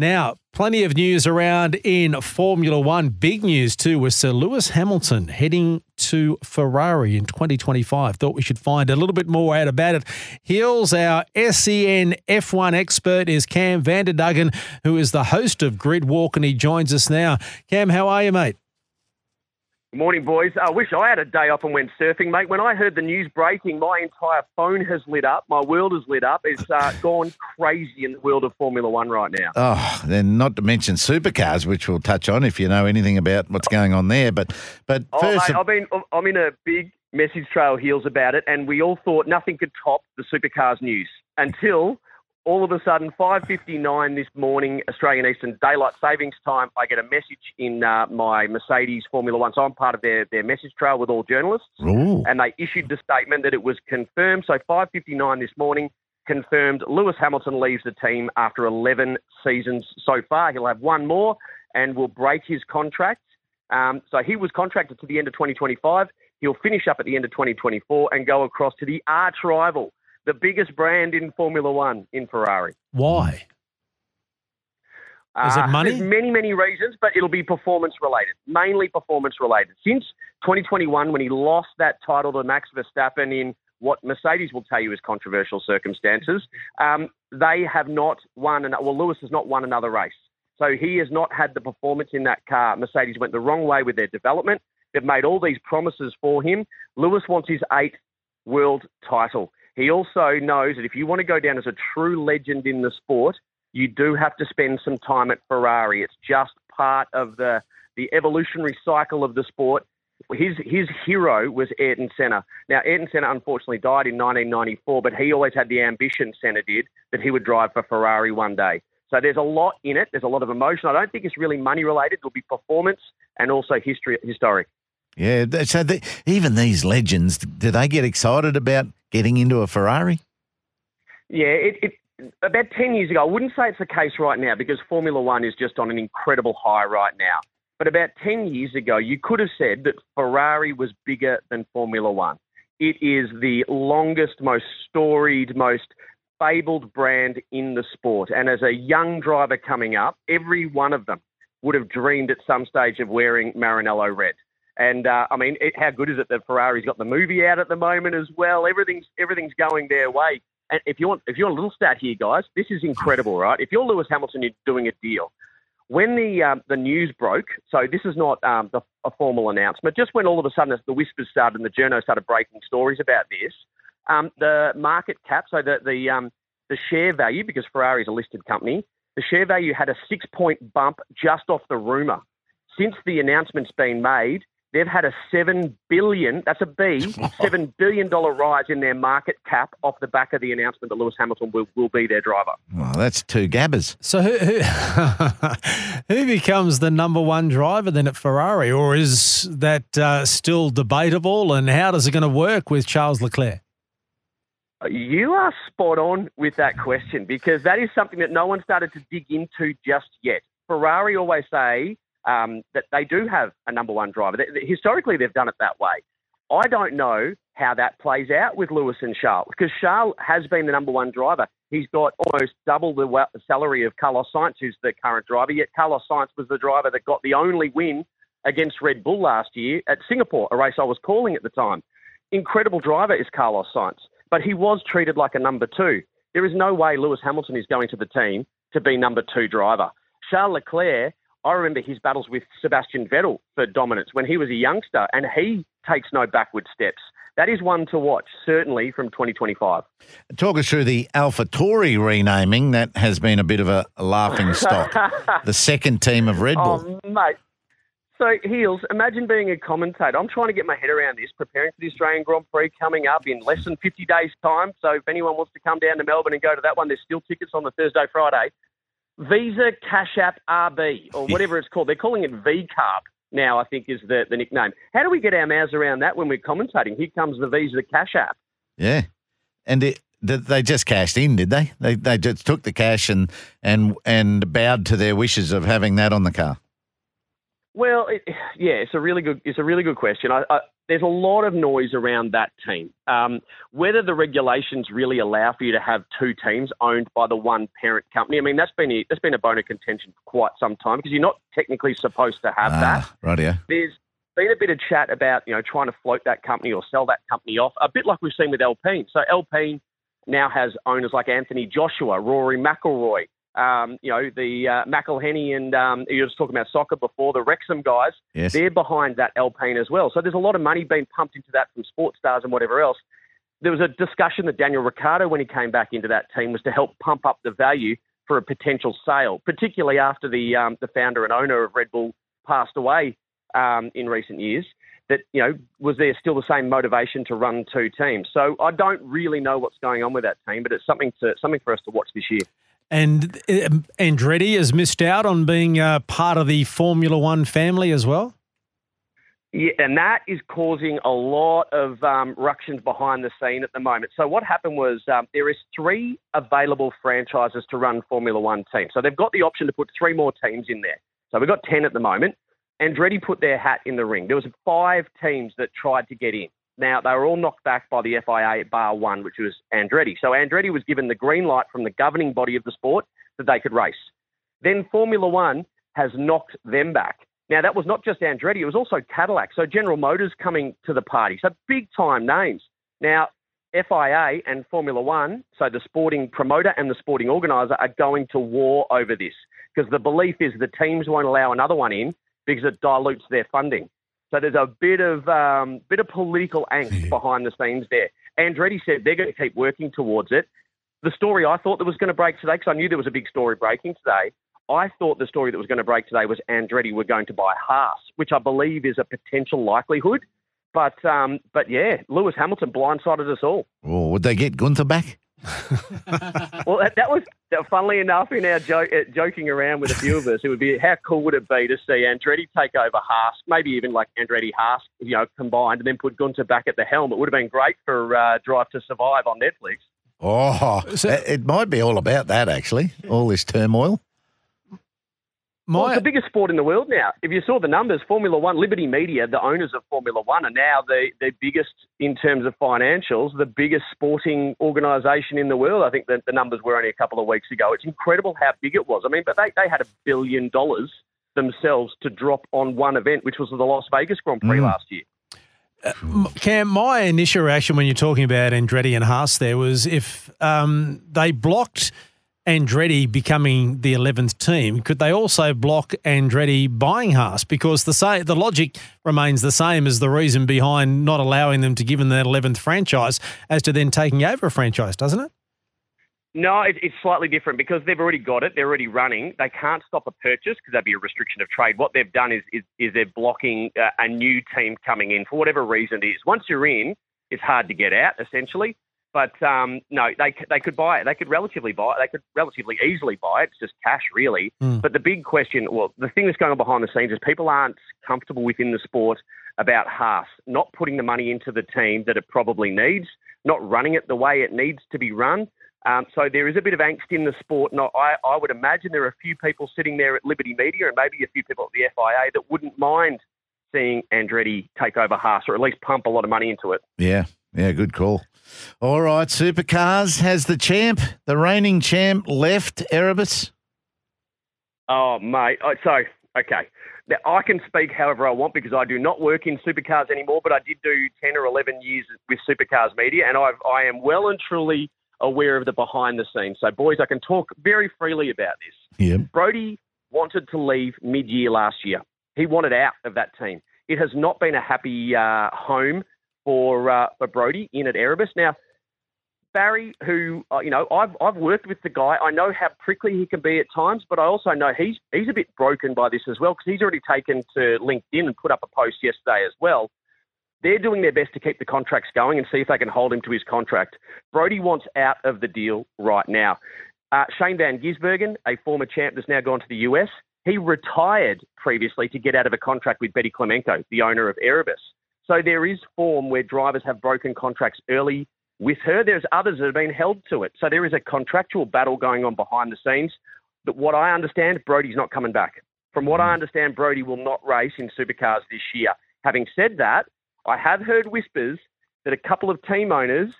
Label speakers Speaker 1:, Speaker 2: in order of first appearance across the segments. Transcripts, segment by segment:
Speaker 1: Now, plenty of news around in Formula One. Big news too was Sir Lewis Hamilton heading to Ferrari in 2025. Thought we should find a little bit more out about it. Here's our SEN F1 expert is Cam Van Der Dungen, who is the host of Grid Walk, and he joins us now. Cam, how are you, mate?
Speaker 2: Morning, boys. I wish I had a day off and went surfing, mate. When I heard the news breaking, my entire phone has lit up. My world has lit up. It's uh, gone crazy in the world of Formula One right now.
Speaker 3: Oh, then not to mention supercars, which we'll touch on if you know anything about what's going on there. But but
Speaker 2: Oh,
Speaker 3: first,
Speaker 2: mate, I've been, I'm in a big message trail heels about it, and we all thought nothing could top the supercars news until all of a sudden, 5:59 this morning, Australian Eastern Daylight Savings Time, I get a message in uh, my Mercedes Formula One. So I'm part of their their message trail with all journalists,
Speaker 3: Ooh.
Speaker 2: and they issued the statement that it was confirmed. So 5:59 this morning. Confirmed Lewis Hamilton leaves the team after 11 seasons so far. He'll have one more and will break his contract. Um, so he was contracted to the end of 2025. He'll finish up at the end of 2024 and go across to the arch rival, the biggest brand in Formula One in Ferrari.
Speaker 1: Why? Is it
Speaker 2: Uh,
Speaker 1: money?
Speaker 2: There's many, many reasons, but it'll be performance related, mainly performance related. Since 2021, when he lost that title to Max Verstappen in what Mercedes will tell you is controversial circumstances, um, they have not won, an, well, Lewis has not won another race. So he has not had the performance in that car. Mercedes went the wrong way with their development. They've made all these promises for him. Lewis wants his eighth world title. He also knows that if you want to go down as a true legend in the sport, you do have to spend some time at Ferrari. It's just part of the the evolutionary cycle of the sport. His his hero was Ayrton Senna. Now Ayrton Senna unfortunately died in 1994, but he always had the ambition Senna did that he would drive for Ferrari one day. So there's a lot in it. There's a lot of emotion. I don't think it's really money related. It'll be performance and also history historic.
Speaker 3: Yeah. So the, even these legends, do they get excited about getting into a Ferrari?
Speaker 2: Yeah, it, it about ten years ago, I wouldn't say it's the case right now because Formula One is just on an incredible high right now. But about ten years ago, you could have said that Ferrari was bigger than Formula One. It is the longest, most storied, most fabled brand in the sport. And as a young driver coming up, every one of them would have dreamed at some stage of wearing Maranello red. And uh, I mean, it, how good is it that Ferrari's got the movie out at the moment as well? Everything's everything's going their way. And if you want, if you want a little stat here, guys, this is incredible, right? If you're Lewis Hamilton, you're doing a deal. When the um, the news broke, so this is not um, the, a formal announcement. Just when all of a sudden the whispers started and the journos started breaking stories about this, um, the market cap, so the the um, the share value, because Ferrari is a listed company, the share value had a six point bump just off the rumor. Since the announcement's been made, they've had a seven billion, that's a B, seven billion dollar rise in their market cap off the back of the announcement that Lewis Hamilton will, will be their driver.
Speaker 3: Well, that's two gabbers.
Speaker 1: So who, who, who becomes the number one driver then at Ferrari, or is that uh, still debatable? And how does it going to work with Charles Leclerc?
Speaker 2: You are spot on with that question because that is something that no one started to dig into just yet. Ferrari always say um, that they do have a number one driver. Historically, they've done it that way. I don't know how that plays out with Lewis and Charles because Charles has been the number one driver. He's got almost double the salary of Carlos Sainz, who's the current driver. Yet Carlos Sainz was the driver that got the only win against Red Bull last year at Singapore, a race I was calling at the time. Incredible driver is Carlos Sainz, but he was treated like a number two. There is no way Lewis Hamilton is going to the team to be number two driver. Charles Leclerc, I remember his battles with Sebastian Vettel for dominance when he was a youngster, and he takes no backward steps. That is one to watch, certainly from 2025.
Speaker 3: Talk us through the AlphaTauri renaming. That has been a bit of a laughing stock. the second team of Red Bull.
Speaker 2: Oh, mate. So, Heels, imagine being a commentator. I'm trying to get my head around this, preparing for the Australian Grand Prix coming up in less than 50 days' time. So, if anyone wants to come down to Melbourne and go to that one, there's still tickets on the Thursday, Friday. Visa Cash App RB, or whatever it's called. They're calling it VCARB now, I think is the, the nickname. How do we get our mouths around that when we're commentating? Here comes the Visa Cash App.
Speaker 3: Yeah. And it, they just cashed in, did they? They they just took the cash and and and bowed to their wishes of having that on the car.
Speaker 2: Well, it, yeah, it's a really good it's a really good question. I, I, there's a lot of noise around that team. Um, whether the regulations really allow for you to have two teams owned by the one parent company, I mean that's been a, that's been a bone of contention for quite some time because you're not technically supposed to have
Speaker 3: ah,
Speaker 2: that.
Speaker 3: Right, yeah.
Speaker 2: There's been a bit of chat about you know trying to float that company or sell that company off, a bit like we've seen with Alpine. So Alpine now has owners like Anthony Joshua, Rory McIlroy, um, you know, the uh, McElhenney and um, you were just talking about soccer before, the Wrexham guys,
Speaker 3: yes.
Speaker 2: they're behind that Alpine as well. So there's a lot of money being pumped into that from sports stars and whatever else. There was a discussion that Daniel Ricciardo, when he came back into that team, was to help pump up the value for a potential sale, particularly after the um, the founder and owner of Red Bull passed away um, in recent years. That you know was there still the same motivation to run two teams? So I don't really know what's going on with that team, but it's something to something for us to watch this year.
Speaker 1: And um, Andretti has missed out on being uh, part of the Formula One family as well.
Speaker 2: Yeah, and that is causing a lot of um, ructions behind the scene at the moment. So what happened was um, there is three available franchises to run Formula One teams. So they've got the option to put three more teams in there. So we've got ten at the moment. Andretti put their hat in the ring. There was five teams that tried to get in. Now, they were all knocked back by the FIA bar one, which was Andretti. So Andretti was given the green light from the governing body of the sport that they could race. Then Formula One has knocked them back. Now, that was not just Andretti, it was also Cadillac. So General Motors coming to the party. So big time names. Now, FIA and Formula One, so the sporting promoter and the sporting organiser, are going to war over this because the belief is the teams won't allow another one in because it dilutes their funding. So there's a bit of um, bit of political angst behind the scenes there. Andretti said they're going to keep working towards it. The story I thought that was going to break today, because I knew there was a big story breaking today. I thought the story that was going to break today was Andretti were going to buy Haas, which I believe is a potential likelihood. But um, but yeah, Lewis Hamilton blindsided us all.
Speaker 3: Oh, would they get Gunther back?
Speaker 2: well, that, that was funnily enough in our jo- uh, joking around with a few of us. It would be how cool would it be to see Andretti take over Haas, maybe even like Andretti Haas, you know, combined, and then put Gunter back at the helm. It would have been great for uh, Drive to Survive on Netflix.
Speaker 3: Oh, it might be all about that actually. All this turmoil.
Speaker 2: My... Well, it's the biggest sport in the world now. If you saw the numbers, Formula One, Liberty Media, the owners of Formula One, are now the, the biggest in terms of financials, the biggest sporting organisation in the world. I think that the numbers were only a couple of weeks ago. It's incredible how big it was. I mean, but they, they had a billion dollars themselves to drop on one event, which was the Las Vegas Grand Prix mm. last year.
Speaker 1: Uh, Cam, my initial reaction when you're talking about Andretti and Haas there was if um, they blocked – Andretti becoming the 11th team, could they also block Andretti buying Haas? Because the say, the logic remains the same as the reason behind not allowing them to give them that 11th franchise as to then taking over a franchise, doesn't it?
Speaker 2: No, it, it's slightly different because they've already got it. They're already running. They can't stop a purchase because that'd be a restriction of trade. What they've done is is, is they're blocking uh, a new team coming in for whatever reason it is. Once you're in, it's hard to get out. Essentially, but um, no, they they could buy it. They could relatively buy it. They could relatively easily buy it. It's just cash, really. Mm. But the big question, well, the thing that's going on behind the scenes is people aren't comfortable within the sport about Haas not putting the money into the team that it probably needs, not running it the way it needs to be run. Um, so there is a bit of angst in the sport, and I, I would imagine there are a few people sitting there at Liberty Media and maybe a few people at the FIA that wouldn't mind seeing Andretti take over Haas or at least pump a lot of money into it.
Speaker 3: Yeah, yeah, good call. All right, supercars has the champ, the reigning champ, left Erebus.
Speaker 2: Oh, mate. So, okay. Now, I can speak however I want because I do not work in supercars anymore, but I did do 10 or 11 years with supercars media, and I've, I am well and truly aware of the behind the scenes. So, boys, I can talk very freely about this.
Speaker 3: Yeah.
Speaker 2: Brodie wanted to leave mid year last year. He wanted out of that team. It has not been a happy uh, home for uh, for Brodie in at Erebus. Now, Barry, who uh, you know, I've I've worked with the guy. I know how prickly he can be at times, but I also know he's he's a bit broken by this as well because he's already taken to LinkedIn and put up a post yesterday as well. They're doing their best to keep the contracts going and see if they can hold him to his contract. Brodie wants out of the deal right now. Uh, Shane Van Gisbergen, a former champ that's now gone to the US, he retired previously to get out of a contract with Betty Klimenko, the owner of Erebus. So there is form where drivers have broken contracts early with her. There's others that have been held to it. So there is a contractual battle going on behind the scenes. But what I understand, Brodie's not coming back. From what I mm. understand, Brodie will not race in supercars this year. Having said that, I have heard whispers that a couple of team owners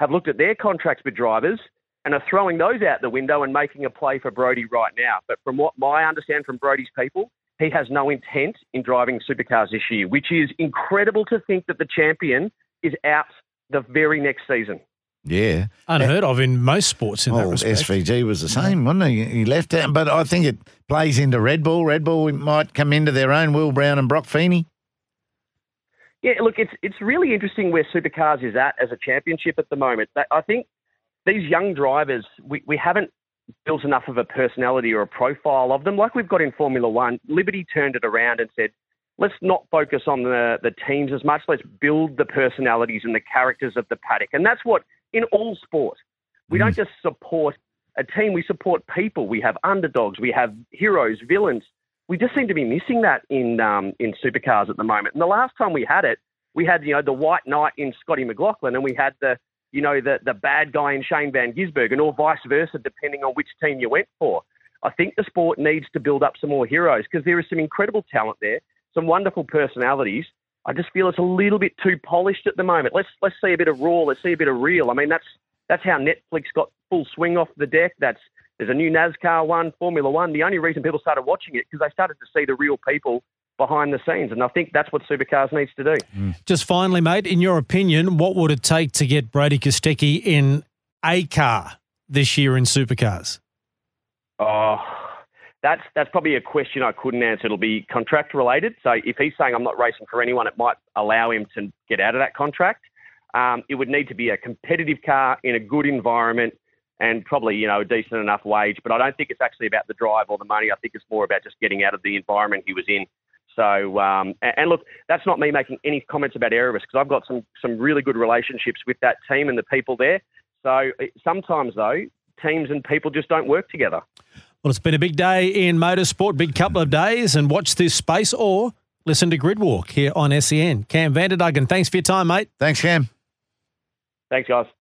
Speaker 2: have looked at their contracts with drivers and are throwing those out the window and making a play for Brodie right now. But from what I understand from Brodie's people, he has no intent in driving supercars this year, which is incredible to think that the champion is out the very next season.
Speaker 3: Yeah.
Speaker 1: Unheard of in most sports in that
Speaker 3: Well,
Speaker 1: respect.
Speaker 3: SVG was the same, wasn't he? He left out, but I think it plays into Red Bull. Red Bull might come into their own. Will Brown and Broc Feeney.
Speaker 2: Yeah, look, it's it's really interesting where supercars is at as a championship at the moment. I think these young drivers, we, we haven't built enough of a personality or a profile of them like we've got in Formula One. Liberty turned it around and said, let's not focus on the, the teams as much. Let's build the personalities and the characters of the paddock. And that's what, in all sport, we don't just support a team, we support people. We have underdogs, we have heroes, villains. We just seem to be missing that in um, in supercars at the moment. And the last time we had it, we had you know the white knight in Scotty McLaughlin, and we had the you know the the bad guy in Shane Van Gisbergen, or vice versa, depending on which team you went for. I think the sport needs to build up some more heroes because there is some incredible talent there, some wonderful personalities. I just feel it's a little bit too polished at the moment. Let's let's see a bit of raw. Let's see a bit of real. I mean, that's that's how Netflix got full swing off the deck. That's there's a new NASCAR one, Formula One. The only reason people started watching it because they started to see the real people behind the scenes, and I think that's what Supercars needs to do.
Speaker 1: Just finally, mate, in your opinion, what would it take to get Brodie Kostecki in a car this year in supercars?
Speaker 2: Oh, that's that's probably a question I couldn't answer. It'll be contract related. So if he's saying I'm not racing for anyone, it might allow him to get out of that contract. Um, it would need to be a competitive car in a good environment and probably you know a decent enough wage. But I don't think it's actually about the drive or the money. I think it's more about just getting out of the environment he was in. So um, and, and look, that's not me making any comments about Erebus because I've got some some really good relationships with that team and the people there. So sometimes though, teams and people just don't work together.
Speaker 1: Well, it's been a big day in motorsport, big couple of days, and watch this space or listen to Gridwalk here on SEN. Cam Van Der Dungen, thanks for your time, mate.
Speaker 3: Thanks, Cam.
Speaker 2: Thanks, guys.